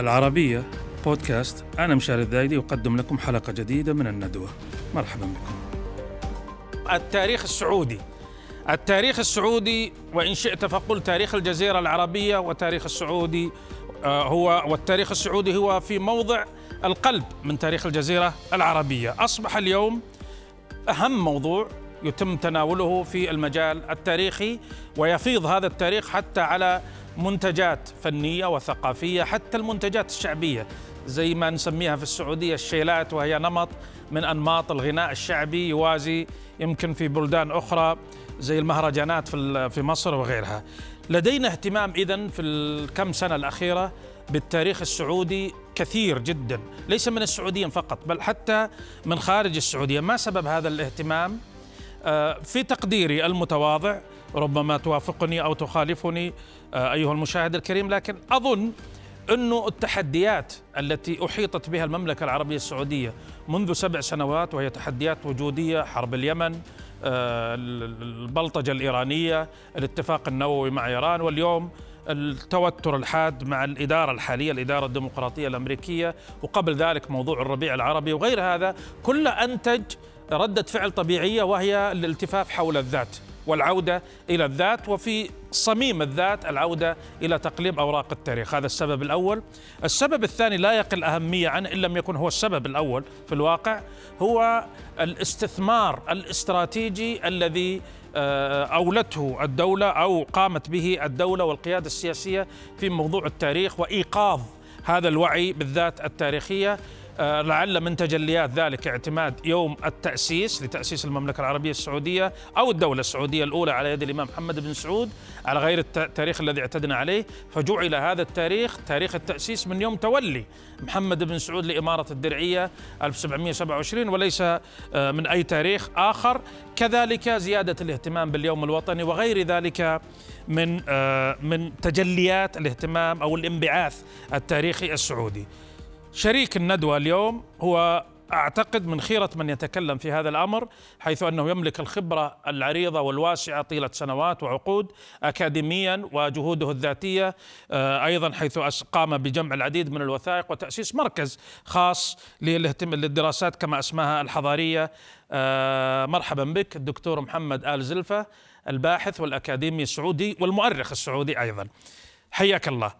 العربية بودكاست. أنا مشاري الذايدي أقدم لكم حلقة جديدة من الندوة. مرحبا بكم. التاريخ السعودي. التاريخ السعودي وإن شئت فقل تاريخ الجزيرة العربية وتاريخ السعودي آه، هو والتاريخ السعودي هو في موضع القلب من تاريخ الجزيرة العربية. أصبح اليوم أهم موضوع يتم تناوله في المجال التاريخي ويفيض هذا التاريخ حتى على منتجات فنية وثقافية حتى المنتجات الشعبية زي ما نسميها في السعودية الشيلات وهي نمط من أنماط الغناء الشعبي يوازي يمكن في بلدان أخرى زي المهرجانات في في مصر وغيرها. لدينا اهتمام اذا في الكم سنة الأخيرة بالتاريخ السعودي كثير جدا، ليس من السعوديين فقط بل حتى من خارج السعودية، ما سبب هذا الاهتمام؟ آه، في تقديري المتواضع ربما توافقني أو تخالفني آه، أيها المشاهد الكريم لكن أظن انه التحديات التي أحيطت بها المملكة العربية السعودية منذ سبع سنوات وهي تحديات وجودية حرب اليمن آه، البلطجة الإيرانية الاتفاق النووي مع إيران واليوم التوتر الحاد مع الإدارة الحالية الإدارة الديمقراطية الأمريكية وقبل ذلك موضوع الربيع العربي وغير هذا كله أنتج ردة فعل طبيعية وهي الالتفاف حول الذات. والعودة إلى الذات وفي صميم الذات العودة إلى تقليب أوراق التاريخ. هذا السبب الأول. السبب الثاني لا يقل أهمية عنه إن لم يكن هو السبب الأول في الواقع هو الاستثمار الاستراتيجي الذي آه، أولته الدولة أو قامت به الدولة والقيادة السياسية في موضوع التاريخ وإيقاظ هذا الوعي بالذات التاريخية. لعل من تجليات ذلك اعتماد يوم التأسيس لتأسيس المملكة العربية السعودية أو الدولة السعودية الأولى على يد الإمام محمد بن سعود على غير التاريخ الذي اعتدنا عليه. فجعل هذا التاريخ تاريخ التأسيس من يوم تولي محمد بن سعود لإمارة الدرعية 1727 وليس آه، من أي تاريخ آخر. كذلك زيادة الاهتمام باليوم الوطني وغير ذلك من آه، من تجليات الاهتمام أو الانبعاث التاريخي السعودي. شريك الندوة اليوم هو أعتقد من خيرة من يتكلم في هذا الأمر حيث أنه يملك الخبرة العريضة والواسعة طيلة سنوات وعقود اكاديميا وجهوده الذاتية آه، أيضا حيث قام بجمع العديد من الوثائق وتأسيس مركز خاص للدراسات كما أسماها الحضارية. آه، مرحبا بك الدكتور محمد آل زلفة الباحث والأكاديمي السعودي والمؤرخ السعودي أيضا. حياك الله.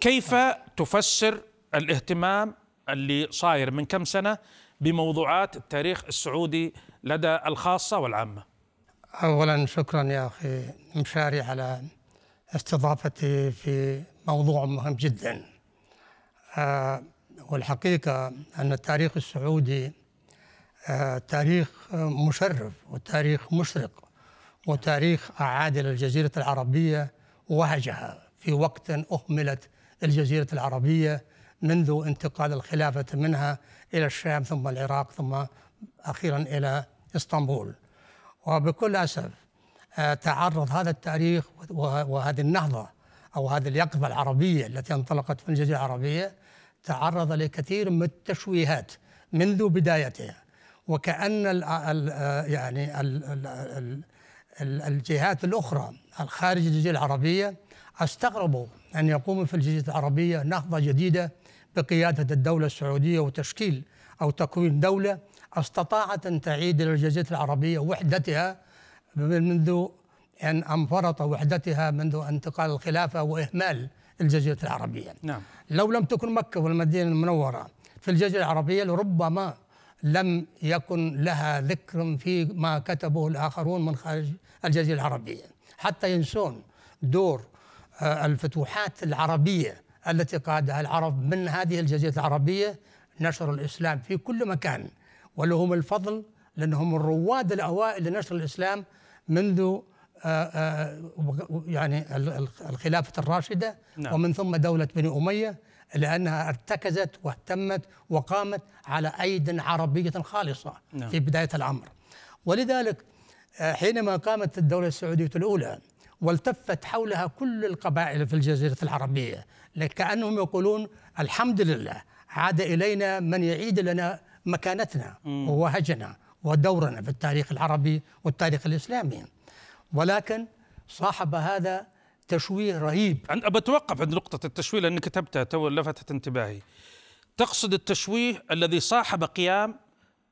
كيف تفسر الاهتمام اللي صاير من كم سنة بموضوعات التاريخ السعودي لدى الخاصة والعامة. اولا شكرا يا أخي مشاري على استضافتي في موضوع مهم جدا. آه والحقيقة أن التاريخ السعودي آه تاريخ مشرف وتاريخ مشرق وتاريخ أعاد الجزيرة العربية وهجها في وقت أهملت الجزيرة العربية منذ انتقال الخلافة منها إلى الشام ثم العراق ثم أخيرا إلى إسطنبول. وبكل أسف آه، تعرض هذا التاريخ وهذه النهضة أو هذه اليقظة العربية التي انطلقت في الجزيرة العربية تعرض لكثير من التشويهات منذ بدايتها. وكأن ال ال يعني ال ال الجهات الأخرى الخارج الجزيرة العربية أستغربوا أن يقوموا في الجزيرة العربية نهضة جديدة بقيادة الدولة السعودية وتشكيل أو تكوين دولة استطاعت أن تعيد إلى الجزيرة العربية وحدتها منذ أن أنفرط وحدتها منذ انتقال الخلافة وإهمال الجزيرة العربية نعم. لو لم تكن مكة والمدينة المنورة في الجزيرة العربية لربما لم يكن لها ذكر في ما كتبه الآخرون من خارج الجزيرة العربية حتى ينسون دور آه، الفتوحات العربية التي قادها العرب من هذه الجزيرة العربية نشر الإسلام في كل مكان ولهم الفضل لأنهم الرواد الأوائل لنشر الإسلام منذ آه، آه، يعني الخلافة الراشدة نعم. ومن ثم دولة بني أمية لأنها ارتكزت واهتمت وقامت على أيد عربية خالصة نعم. في بداية الأمر ولذلك آه، حينما قامت الدولة السعودية الأولى والتفت حولها كل القبائل في الجزيرة العربية. كأنهم يقولون الحمد لله عاد إلينا من يعيد لنا مكانتنا ووهجنا ودورنا في التاريخ العربي والتاريخ الإسلامي. ولكن صاحب هذا تشويه رهيب. عند بتوقف عند نقطة التشويه لأنك كتبتها تو لفتت انتباهي. تقصد التشويه الذي صاحب قيام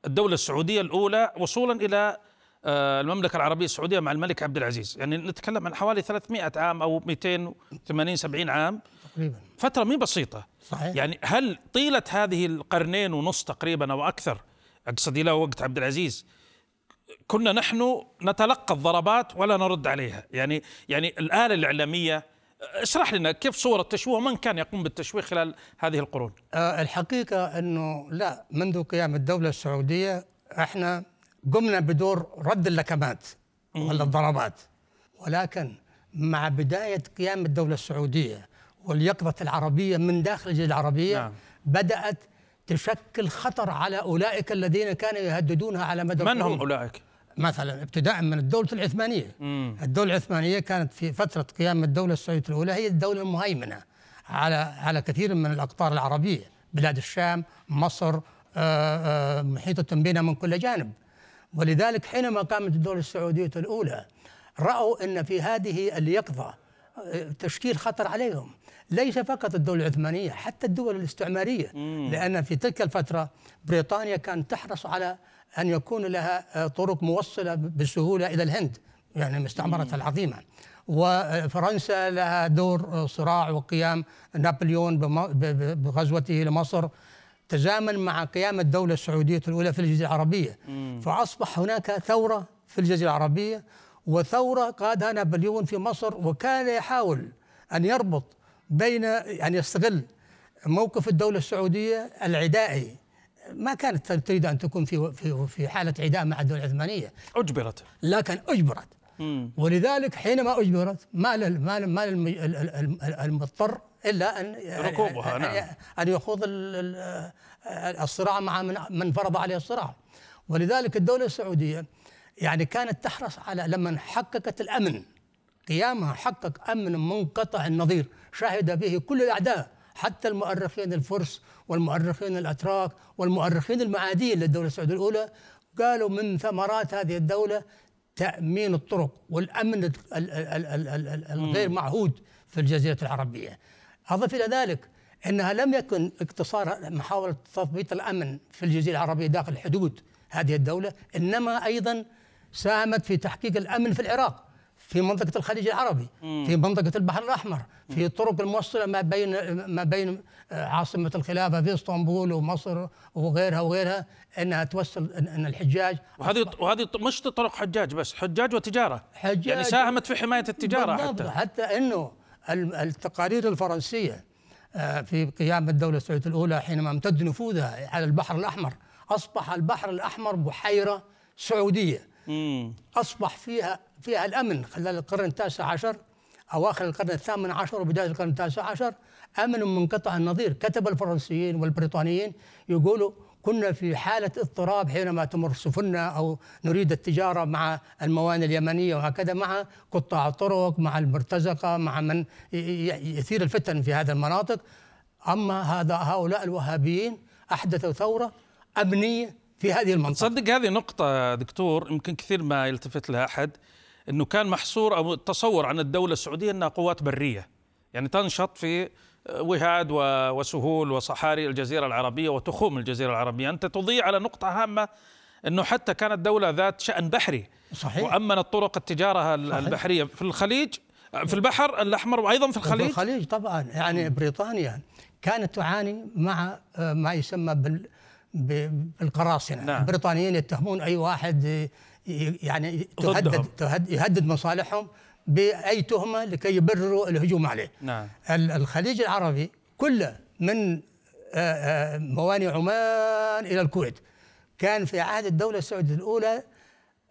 الدولة السعودية الأولى وصولا إلى آه، المملكة العربية السعودية مع الملك عبد العزيز. يعني نتكلم عن حوالي 300 عام أو 280 70 عام. تقريبا. فترة مي بسيطة. صحيح. يعني هل طيلة هذه القرنين ونص تقريبا أو أكثر أقصد إلى وقت عبد العزيز كنا نحن نتلقى الضربات ولا نرد عليها؟ يعني يعني الآلة الإعلامية اشرح لنا كيف صورة التشويه ومن كان يقوم بالتشويه خلال هذه القرون؟ آه، الحقيقة أنه لا منذ قيام الدولة السعودية إحنا قمنا بدور رد اللكمات ولا الضربات ولكن مع بداية قيام الدولة السعودية واليقظة العربية من داخل الجزيرة العربية نعم. بدأت تشكل خطر على أولئك الذين كانوا يهددونها على مدى من هم. أولئك؟ مثلا ابتداء من الدولة العثمانية الدولة العثمانية كانت في فترة قيام الدولة السعودية الأولى هي الدولة المهيمنة على على كثير من الأقطار العربية بلاد الشام مصر آه، آه، محيطة بنا من كل جانب ولذلك حينما قامت الدولة السعودية الأولى رأوا أن في هذه اليقظة آه، تشكيل خطر عليهم. ليس فقط الدولة العثمانية حتى الدول الاستعمارية. لأن في تلك الفترة بريطانيا كانت تحرص على أن يكون لها آه، طرق موصلة بسهولة إلى الهند يعني مستعمرتها العظيمة. وفرنسا لها دور آه، صراع وقيام نابليون بغزوته لمصر. تزامن مع قيام الدولة السعودية الأولى في الجزيرة العربية. فأصبح هناك ثورة في الجزيرة العربية وثورة قادها نابليون في مصر وكان يحاول أن يربط بين أن يستغل موقف الدولة السعودية العدائي. ما كانت تريد أن تكون في في في حالة عداء مع الدولة العثمانية. أجبرت. لكن أجبرت. ولذلك حينما أجبرت ما لل ما لل ما المضطر إلا أن ركوبها، أن- نعم. أن يخوض ال- ال- الصراع مع من من فرض عليه الصراع. ولذلك الدولة السعودية يعني كانت تحرص على لما حققت الأمن قيامها حقق أمن منقطع النظير شهد به كل الأعداء حتى المؤرخين الفرس والمؤرخين الأتراك والمؤرخين المعادين للدولة السعودية الأولى. قالوا من ثمرات هذه الدولة تأمين الطرق والأمن ال- ال- ال- ال- ال- ال- الغير معهود في الجزيرة العربية. أضف إلى ذلك أنها لم يكن اقتصار محاولة تثبيت الأمن في الجزيرة العربية داخل حدود هذه الدولة إنما أيضا ساهمت في تحقيق الأمن في العراق. في منطقة الخليج العربي في منطقة البحر الأحمر في الطرق الموصلة ما بين ما بين آه، عاصمة الخلافة في إسطنبول ومصر وغيرها وغيرها أنها توصل أن أن الحجاج. وهذه وهذه مش طرق حجاج بس حجاج وتجارة. حجاج يعني ساهمت في حماية التجارة بالضبط، حتى. حتى إنه ال- التقارير الفرنسية آه، في قيام الدولة السعودية الأولى حينما امتد نفوذها على البحر الأحمر أصبح البحر الأحمر بحيرة سعودية. مم. أصبح فيها فيها الأمن خلال القرن التاسع عشر أواخر القرن الثامن عشر وبداية القرن التاسع عشر أمن منقطع النظير. كتب الفرنسيين والبريطانيين يقولوا كنا في حالة اضطراب حينما تمر سفننا أو نريد التجارة مع الموانئ اليمنية وهكذا مع قطاع الطرق مع المرتزقة مع من يثير الفتن في هذه المناطق. أما هذا هؤلاء الوهابيين أحدثوا ثورة أمنية في هذه المنطقة. تصدق هذه نقطة دكتور يمكن كثير ما يلتفت لها أحد. أنه كان محصور أو تصور عن الدولة السعودية أنها قوات برية. يعني تنشط في وهاد وسهول وصحاري الجزيرة العربية وتخوم الجزيرة العربية. أنت تضيع على نقطة هامة أنه حتى كانت دولة ذات شأن بحري. صحيح. وأمنت طرق التجارة ال- صحيح. البحرية في الخليج في البحر الأحمر وأيضا في في الخليج الخليج طبعا. يعني بريطانيا كانت تعاني مع ما يسمى بال بالقراصنة. نعم. البريطانيين يتهمون أي واحد يعني. تهدد تهد يهدد مصالحهم بأي تهمة لكي يبرروا الهجوم عليه نعم. ال- الخليج العربي كله من آه، آه، موانئ عمان إلى الكويت كان في عهد الدولة السعودية الأولى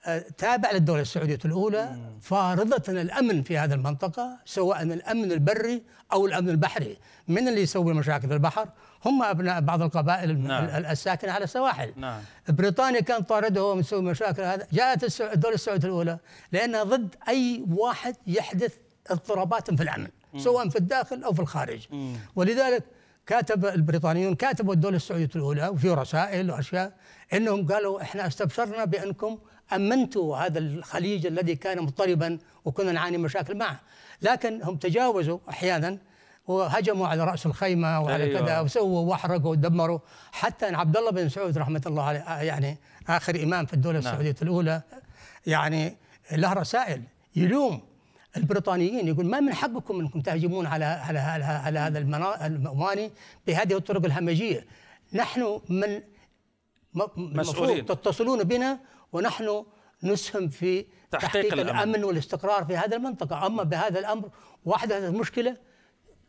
آه، تابع للدولة السعودية الأولى فارضة الأمن في هذه المنطقة سواء الأمن البري أو الأمن البحري من اللي يسوي مشاكل في البحر هم أبناء بعض القبائل نعم. ال- الساكنة على السواحل. نعم. بريطانيا كانت طاردها ومسوي مشاكل هذا. جاءت السع- الدولة السعودية الأولى لأنها ضد أي واحد يحدث اضطرابات في الأمن سواء في الداخل أو في الخارج. ولذلك كاتب البريطانيون كاتبوا الدولة السعودية الأولى وفي رسائل وأشياء إنهم قالوا إحنا استبشرنا بأنكم أمنتوا هذا الخليج الذي كان مضطربا وكنا نعاني مشاكل معه. لكن هم تجاوزوا أحيانا وهجموا على رأس الخيمة وعلى أيوة. كذا وسووا واحرقوا ودمروا حتى إن عبد الله بن سعود رحمة الله عليه يعني آخر إمام في الدولة نعم. السعودية الأولى يعني له رسائل يلوم البريطانيين يقول ما من حقكم إنكم تهجمون على على على, على هذا المواني بهذه الطرق الهمجية نحن من مسؤولين تتصلون بنا ونحن نسهم في تحقيق, تحقيق الأمن. الأمن والاستقرار في هذه المنطقة أما بهذا الأمر واحدة المشكلة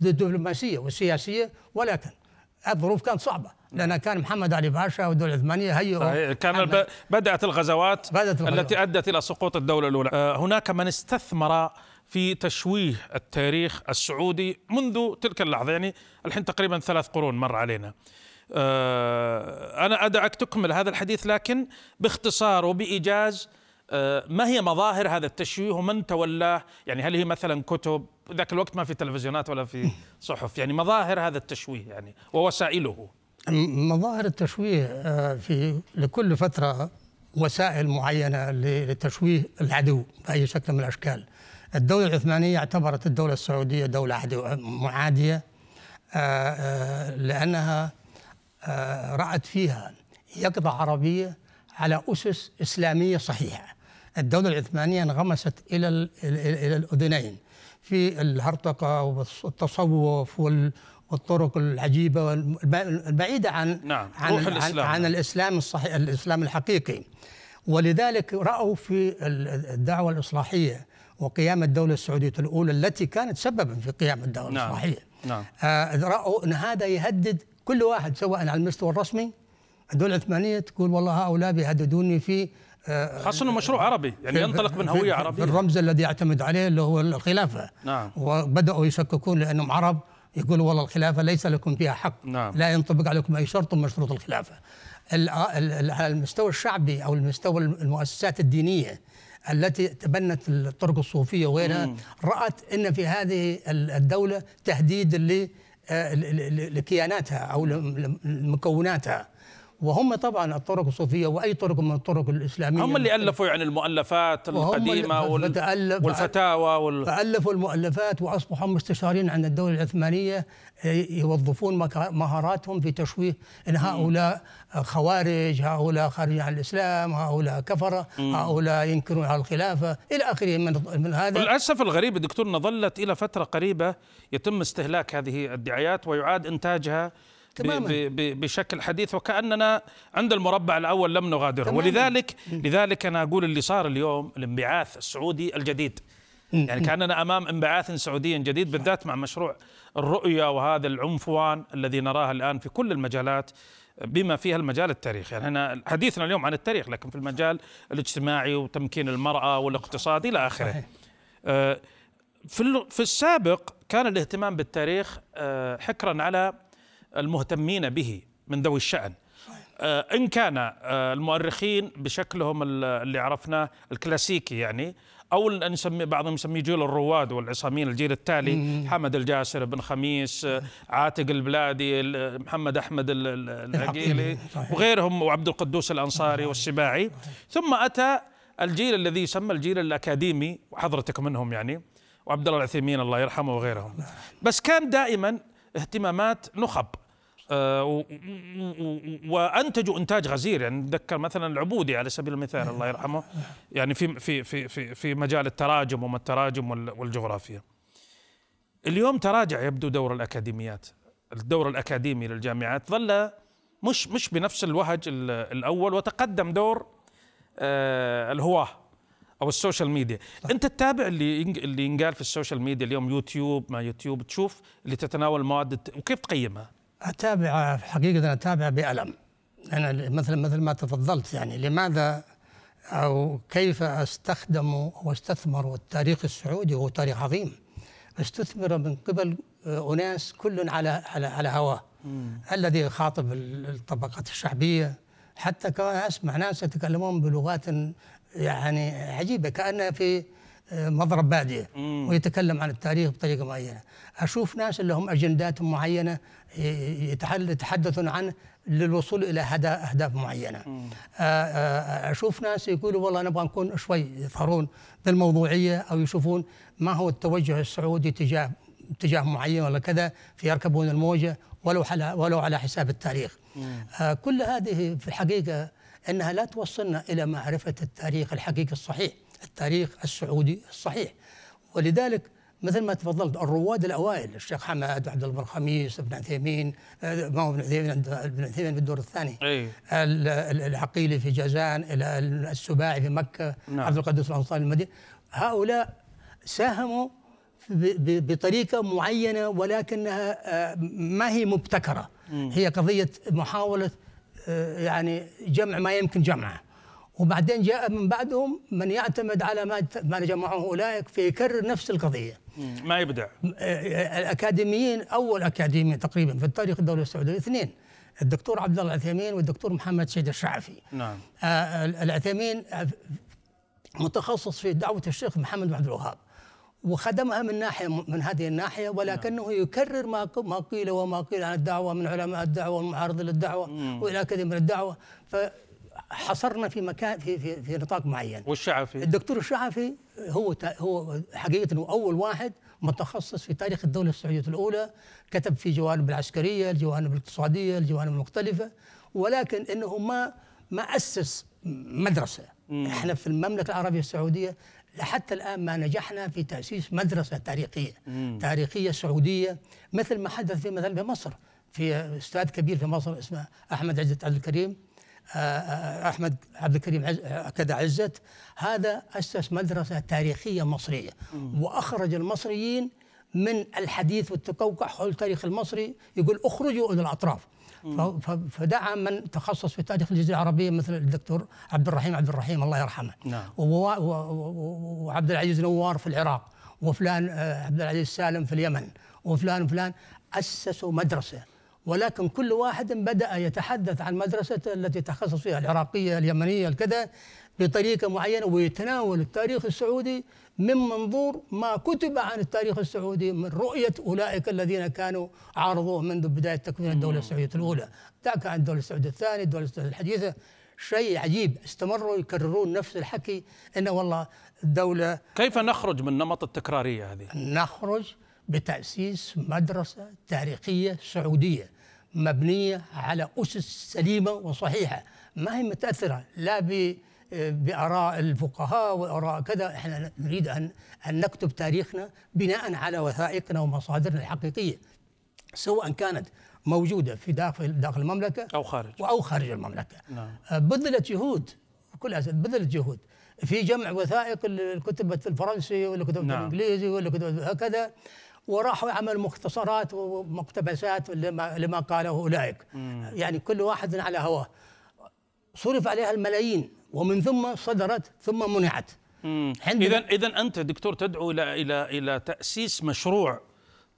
الدبلوماسيه والسياسيه ولكن الظروف كانت صعبة لأن كان محمد علي باشا والدولة العثمانيه هيئوا كان بدأت الغزوات بدأت الغزوات. التي أدت إلى سقوط الدولة الأولى. آه، هناك من استثمر في تشويه التاريخ السعودي منذ تلك اللحظة يعني الحين تقريبا ثلاث قرون مر علينا. آه، أنا أدعك تكمل هذا الحديث لكن باختصار وبإيجاز آه، ما هي مظاهر هذا التشويه ومن تولاه؟ يعني هل هي مثلا كتب ذاك الوقت ما في تلفزيونات ولا في صحف. يعني مظاهر هذا التشويه يعني ووسائله. مظاهر التشويه آه، في لكل فترة وسائل معينة لتشويه العدو بأي شكل من الأشكال. الدولة العثمانية اعتبرت الدولة السعودية دولة عدو معادية آه، لأنها رأت فيها يقظة عربية على أسس إسلامية صحيحة. الدولة العثمانية انغمست إلى إلى الأذنين. في الهرطقة والتصوف والطرق العجيبة البعيدة عن نعم. عن, روح الإسلام. عن, الإسلام الصحيح الإسلام الحقيقي ولذلك رأوا في الدعوة الإصلاحية وقيام الدولة السعودية الأولى التي كانت سببا في قيام الدولة نعم. الإصلاحية نعم. آه رأوا أن هذا يهدد كل واحد سواء على المستوى الرسمي الدولة العثمانية تقول والله هؤلاء بيهددوني في خاصة إنه مشروع عربي يعني ينطلق من هوية عربية. الرمز الذي يعتمد عليه اللي هو الخلافة. نعم. وبدأوا يشككون لأنهم عرب يقولوا والله الخلافة ليس لكم فيها حق. نعم. لا ينطبق عليكم أي شرط من شروط الخلافة. على المستوى الشعبي أو المستوى المؤسسات الدينية التي تبنت الطرق الصوفية وغيرها رأت أن في هذه الدولة تهديد آه، لكياناتها أو لمكوناتها. وهم طبعا الطرق الصوفية وأي طرق من الطرق الإسلامية. هم اللي ألفوا يعني المؤلفات القديمة وال... والفتاوى وال... فألفوا المؤلفات وأصبحوا مستشارين عند الدولة العثمانية يوظفون مهاراتهم في تشويه. إن هؤلاء خوارج هؤلاء خارج عن الإسلام هؤلاء كفره هؤلاء ينكرون على الخلافة إلى آخره من من هذا. للاسف الغريب دكتور ظلت إلى فترة قريبة يتم استهلاك هذه الدعايات ويعاد إنتاجها تماما. بشكل حديث وكأننا عند المربع الأول لم نغادره. تماما. ولذلك لذلك أنا أقول اللي صار اليوم الانبعاث السعودي الجديد. يعني كأننا أمام انبعاث سعودي جديد بالذات مع مشروع الرؤية وهذا العنفوان الذي نراه الآن في كل المجالات بما فيها المجال التاريخي يعني هنا حديثنا اليوم عن التاريخ لكن في المجال الاجتماعي وتمكين المرأة والاقتصاد إلى آخره. آه، في في السابق كان الاهتمام بالتاريخ آه، حكرا على المهتمين به من ذوي الشأن. آه، إن كان آه، المؤرخين بشكلهم اللي عرفناه الكلاسيكي يعني أو نسمي بعضهم يسميه جيل الرواد والعصامين الجيل التالي حمد الجاسر بن خميس آه، عاتق البلادي محمد أحمد العقيلي. وغيرهم وعبد القدوس الأنصاري والسباعي. ثم أتى الجيل الذي يسمى الجيل الأكاديمي وحضرتك منهم يعني وعبد الله العثيمين الله يرحمه وغيرهم. بس كان دائما اهتمامات نخب. آه، وانتجوا إنتاج غزير. يعني نتذكر مثلا العبودي على سبيل المثال الله يرحمه. يعني في في في في في مجال التراجم وما التراجم والجغرافيا. اليوم تراجع يبدو دور الأكاديميات. الدور الأكاديمي للجامعات ظل مش مش بنفس الوهج الأول وتقدم دور آه، الهواه. أو ال social media. صح. أنت تتابع اللي اللي ينقال في ال social media اليوم يوتيوب ما يوتيوب تشوف اللي تتناول مواد وكيف تقيمها؟ أتابع حقيقة أتابع بألم. أنا مثل مثل ما تفضلت يعني لماذا أو كيف أستخدم وأستثمر التاريخ السعودي وهو تاريخ عظيم. أستثمر من قبل أناس كل على على على هواه. الذي يخاطب الطبقات الشعبية. حتى كان أسمع ناس يتكلمون بلغات يعني عجيبة كان في آه، مضرب باديه ويتكلم عن التاريخ بطريقة معينة. أشوف ناس اللي هم أجندات معينة يتحدثون عنه للوصول إلى أهداف معينة. آه، آه، أشوف ناس يقولوا والله نبغى نكون شوي يظهرون بالموضوعية أو يشوفون ما هو التوجه السعودي تجاه اتجاه معين ولا كذا فيركبون الموجة ولو على ولو على حساب التاريخ. كل هذه في الحقيقة إنها لا توصلنا إلى معرفة التاريخ الحقيقي الصحيح، التاريخ السعودي الصحيح. ولذلك مثل ما تفضلت الرواد الأوائل الشيخ حماد عبد الله الخميس ابن عثيمين آه، ما هو ابن عثيمين ابن عثيمين في الدور الثاني أي. العقيلي في جازان السباعي في مكة نعم. عبد القدوس الأنصاري المدينة هؤلاء ساهموا بطريقة معينة ولكنها آه، ما هي مبتكرة هي قضية محاولة يعني جمع ما يمكن جمعه. وبعدين جاء من بعدهم من يعتمد على ما ما جمعه أولئك فيكرر نفس القضية. ما يبدع. آه، الأكاديميين أول اكاديمي تقريبا في التاريخ الدولة السعودية اثنين الدكتور عبد الله العثيمين والدكتور محمد سيد الشعفي. نعم. العثيمين متخصص في دعوة الشيخ محمد بن عبد الوهاب. وخدمها من ناحية من هذه الناحية ولكنه نعم. يكرر ما ما قيل وما قيل عن الدعوة من علماء الدعوة والمعارض للدعوة وإلى كثير من الدعوه فحصرنا في مكان في في, في نطاق معين. والشعفي؟ الدكتور الشعفي هو هو حقيقة هو أول واحد متخصص في تاريخ الدولة السعودية الأولى كتب في جوانب العسكرية الجوانب الاقتصادية الجوانب المختلفة ولكن إنه ما ما أسس مدرسة. مم. إحنا في المملكة العربية السعودية لحتى الآن ما نجحنا في تأسيس مدرسة تاريخية مم. تاريخية سعودية مثل ما حدث في مثلا في مصر في أستاذ كبير في مصر اسمه أحمد عزت عبد الكريم آه، آه، أحمد عبد الكريم عز كذا عزت هذا أسس مدرسة تاريخية مصرية مم. وأخرج المصريين من الحديث والتقوقع حول التاريخ المصري يقول اخرجوا إلى الأطراف فدعا من تخصص في تاريخ الجزيرة العربية مثل الدكتور عبد الرحيم عبد الرحيم الله يرحمه. نعم. وعبد العزيز نوار في العراق وفلان آه، عبد العزيز سالم في اليمن وفلان وفلان أسسوا مدرسة. ولكن كل واحد بدأ يتحدث عن مدرسته التي تخصص فيها العراقية اليمنية الكذا بطريقة معينة ويتناول التاريخ السعودي من منظور ما كتب عن التاريخ السعودي من رؤية أولئك الذين كانوا عارضوه منذ بداية تكوين الدولة السعودية الأولى، ذاك عن الدولة السعودية الثانية، الدولة السعودية الحديثة، شيء عجيب. استمروا يكررون نفس الحكي. انه والله الدولة كيف نخرج من نمط التكرارية هذه؟ نخرج بتأسيس مدرسة تاريخية سعودية مبنية على أسس سليمة وصحيحة، ما هي متأثرة؟ لا ب بآراء الفقهاء وآراء كذا. إحنا نريد أن أن نكتب تاريخنا بناء على وثائقنا ومصادرنا الحقيقية سواء كانت موجودة في داخل داخل المملكة أو خارج. أو خارج المملكة. نعم. آه، بذلت جهود كل أسف بذلت جهود. في جمع وثائق اللي كتبت الفرنسي ولا كتبت نعم. الإنجليزي ولا كتبت هكذا. وراحوا عملوا مختصرات ومقتبسات لما, لما قاله أولئك. يعني كل واحد على هواه. صرف عليها الملايين ومن ثم صدرت ثم منعت. اذا اذا أنت دكتور تدعو إلى إلى إلى تأسيس مشروع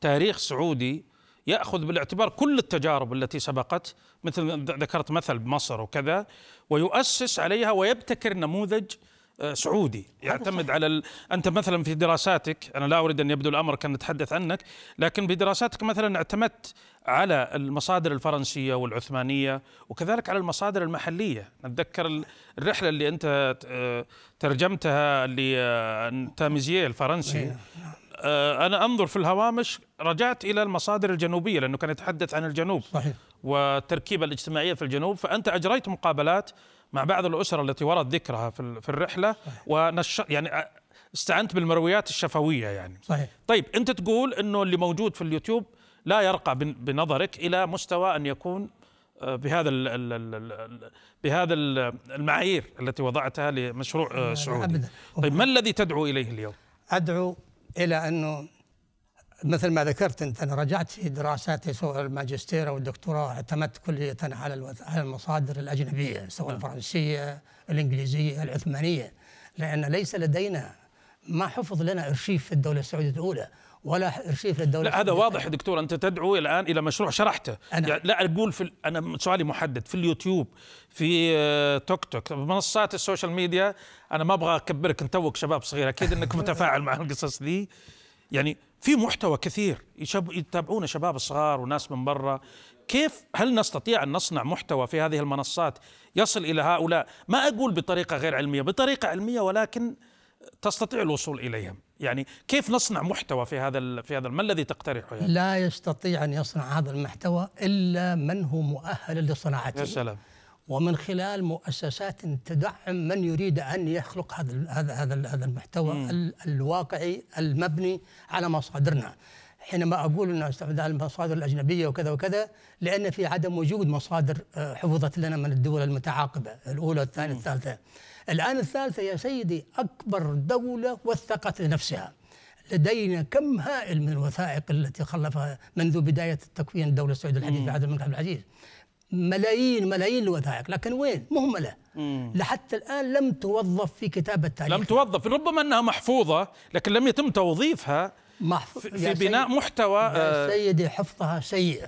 تاريخ سعودي يأخذ بالاعتبار كل التجارب التي سبقت مثل ذكرت مثل بمصر وكذا ويؤسس عليها ويبتكر نموذج سعودي. يعتمد على ال... أنت مثلا في دراساتك أنا لا أريد أن يبدو الأمر كان نتحدث عنك لكن بدراساتك مثلا اعتمدت على المصادر الفرنسية والعثمانية وكذلك على المصادر المحلية. نتذكر الرحلة اللي أنت آه، ترجمتها لتاميزيه الفرنسي. آه، أنا أنظر في الهوامش رجعت إلى المصادر الجنوبية لأنه كان يتحدث عن الجنوب صحيح. والتركيبه الاجتماعية في الجنوب فأنت أجريت مقابلات مع بعض الاسر التي ورد ذكرها في في الرحلة ونش يعني استعنت بالمرويات الشفوية يعني. صحيح. طيب أنت تقول إنه اللي موجود في اليوتيوب لا يرقى بنظرك إلى مستوى أن يكون آه، بهذا ال بهذا المعايير التي وضعتها لمشروع آه، سعودي. طيب ما الذي تدعو إليه اليوم؟ أدعو إلى أنه مثل ما ذكرت انت أنا رجعت في دراساتي سواء الماجستير أو الدكتوراه اعتمدت كلية على على المصادر الأجنبية سواء نعم. الفرنسية الإنجليزية العثمانية لأن ليس لدينا ما حفظ لنا إرشيف في الدولة السعودية الأولى ولا إرشيف للدولة لا هذا واضح دكتور أنت تدعو الآن إلى مشروع شرحته. أنا يعني لا أقول في أنا سؤالي محدد في اليوتيوب في آه، توك توك منصات ال social media أنا ما أبغى أكبرك أنت توك شباب صغير أكيد إنك متفاعل مع القصص دي. يعني في محتوى كثير يشب يتابعون شباب الصغار وناس من برا. كيف هل نستطيع أن نصنع محتوى في هذه المنصات يصل إلى هؤلاء؟ ما أقول بطريقة غير علمية بطريقة علمية ولكن تستطيع الوصول إليهم. يعني كيف نصنع محتوى في هذا في هذا ما الذي تقترحه يعني؟ لا يستطيع أن يصنع هذا المحتوى إلا من هو مؤهل لصناعته. يا سلام. ومن خلال مؤسسات تدعم من يريد أن يخلق هذا هذا هذا هذا المحتوى ال- الواقعي المبني على مصادرنا. حينما أقول انه استفاد المصادر الأجنبية وكذا وكذا لأن في عدم وجود مصادر آه، حفظت لنا من الدول المتعاقبة الأولى الثانية الثالثة. الآن الثالثة يا سيدي أكبر دولة وثقت لنفسها. لدينا كم هائل من الوثائق التي خلفها منذ بداية تكوين الدولة السعودية الحديثه عهد الملك عبد العزيز. ملايين ملايين الوثائق. لكن وين؟ مهمله لحتى الآن لم توظف في كتابة تاريخ. لم توظف ربما أنها محفوظة لكن لم يتم توظيفها محف... في, بناء سيد- محتوى يا آه، سيدي حفظها سيء.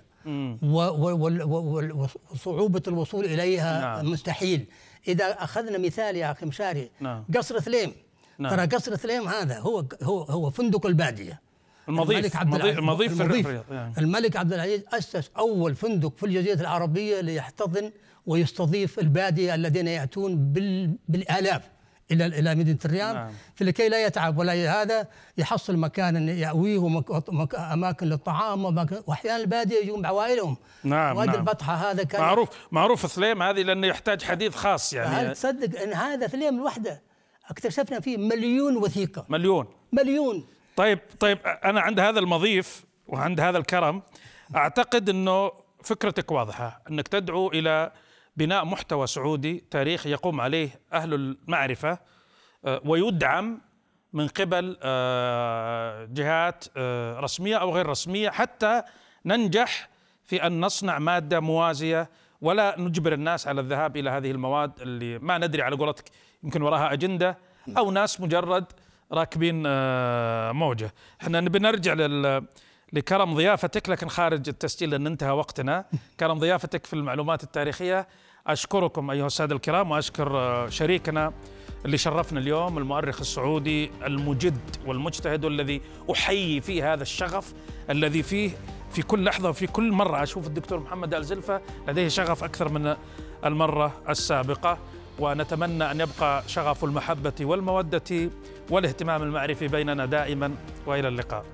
وصعوبة الوصول إليها نعم. مستحيل. إذا أخذنا مثال يا أخي مشاري نعم. قصر ثليم نعم. ترى قصر ثليم هذا هو هو هو فندق البادية. المضيف الملك عبد العزيز المضيف في المضيف يعني. الملك عبد العزيز أسس أول فندق في الجزيرة العربية ليحتضن ويستضيف البادية الذين يأتون بال... بالآلاف إلى إلى مدينة الرياض نعم. فلكي لا يتعب ولا هذا يحصل مكانا يأويه. أماكن للطعام. وأحيانا البادية يجون بعوائلهم نعم، وادي نعم. البطحة هذا كان معروف معروف ثليم هذه لأنه يحتاج حديث خاص هل يعني تصدق أن هذا ثليم لوحده اكتشفنا فيه مليون وثيقة مليون مليون طيب طيب أنا عند هذا المضيف وعند هذا الكرم أعتقد إنه فكرتك واضحة إنك تدعو إلى بناء محتوى سعودي تاريخي يقوم عليه أهل المعرفة آه، ويدعم من قبل آه، جهات آه، رسمية أو غير رسمية حتى ننجح في أن نصنع مادة موازية ولا نجبر الناس على الذهاب إلى هذه المواد اللي ما ندري على قولتك يمكن وراها أجندة أو ناس مجرد راكبين آه، موجة. إحنا نبي نرجع لل لكرم ضيافتك لكن خارج التسجيل لأن انتهى وقتنا. كرم ضيافتك في المعلومات التاريخية أشكركم أيها السادة الكرام وأشكر آه، شريكنا اللي شرفنا اليوم المؤرخ السعودي المجد والمجتهد والذي أحيي فيه هذا الشغف الذي فيه في كل لحظة وفي كل مرة أشوف الدكتور محمد آل زلفة لديه شغف أكثر من المرة السابقة. ونتمنى أن يبقى شغف المحبة والمودة والاهتمام المعرفي بيننا دائما وإلى اللقاء.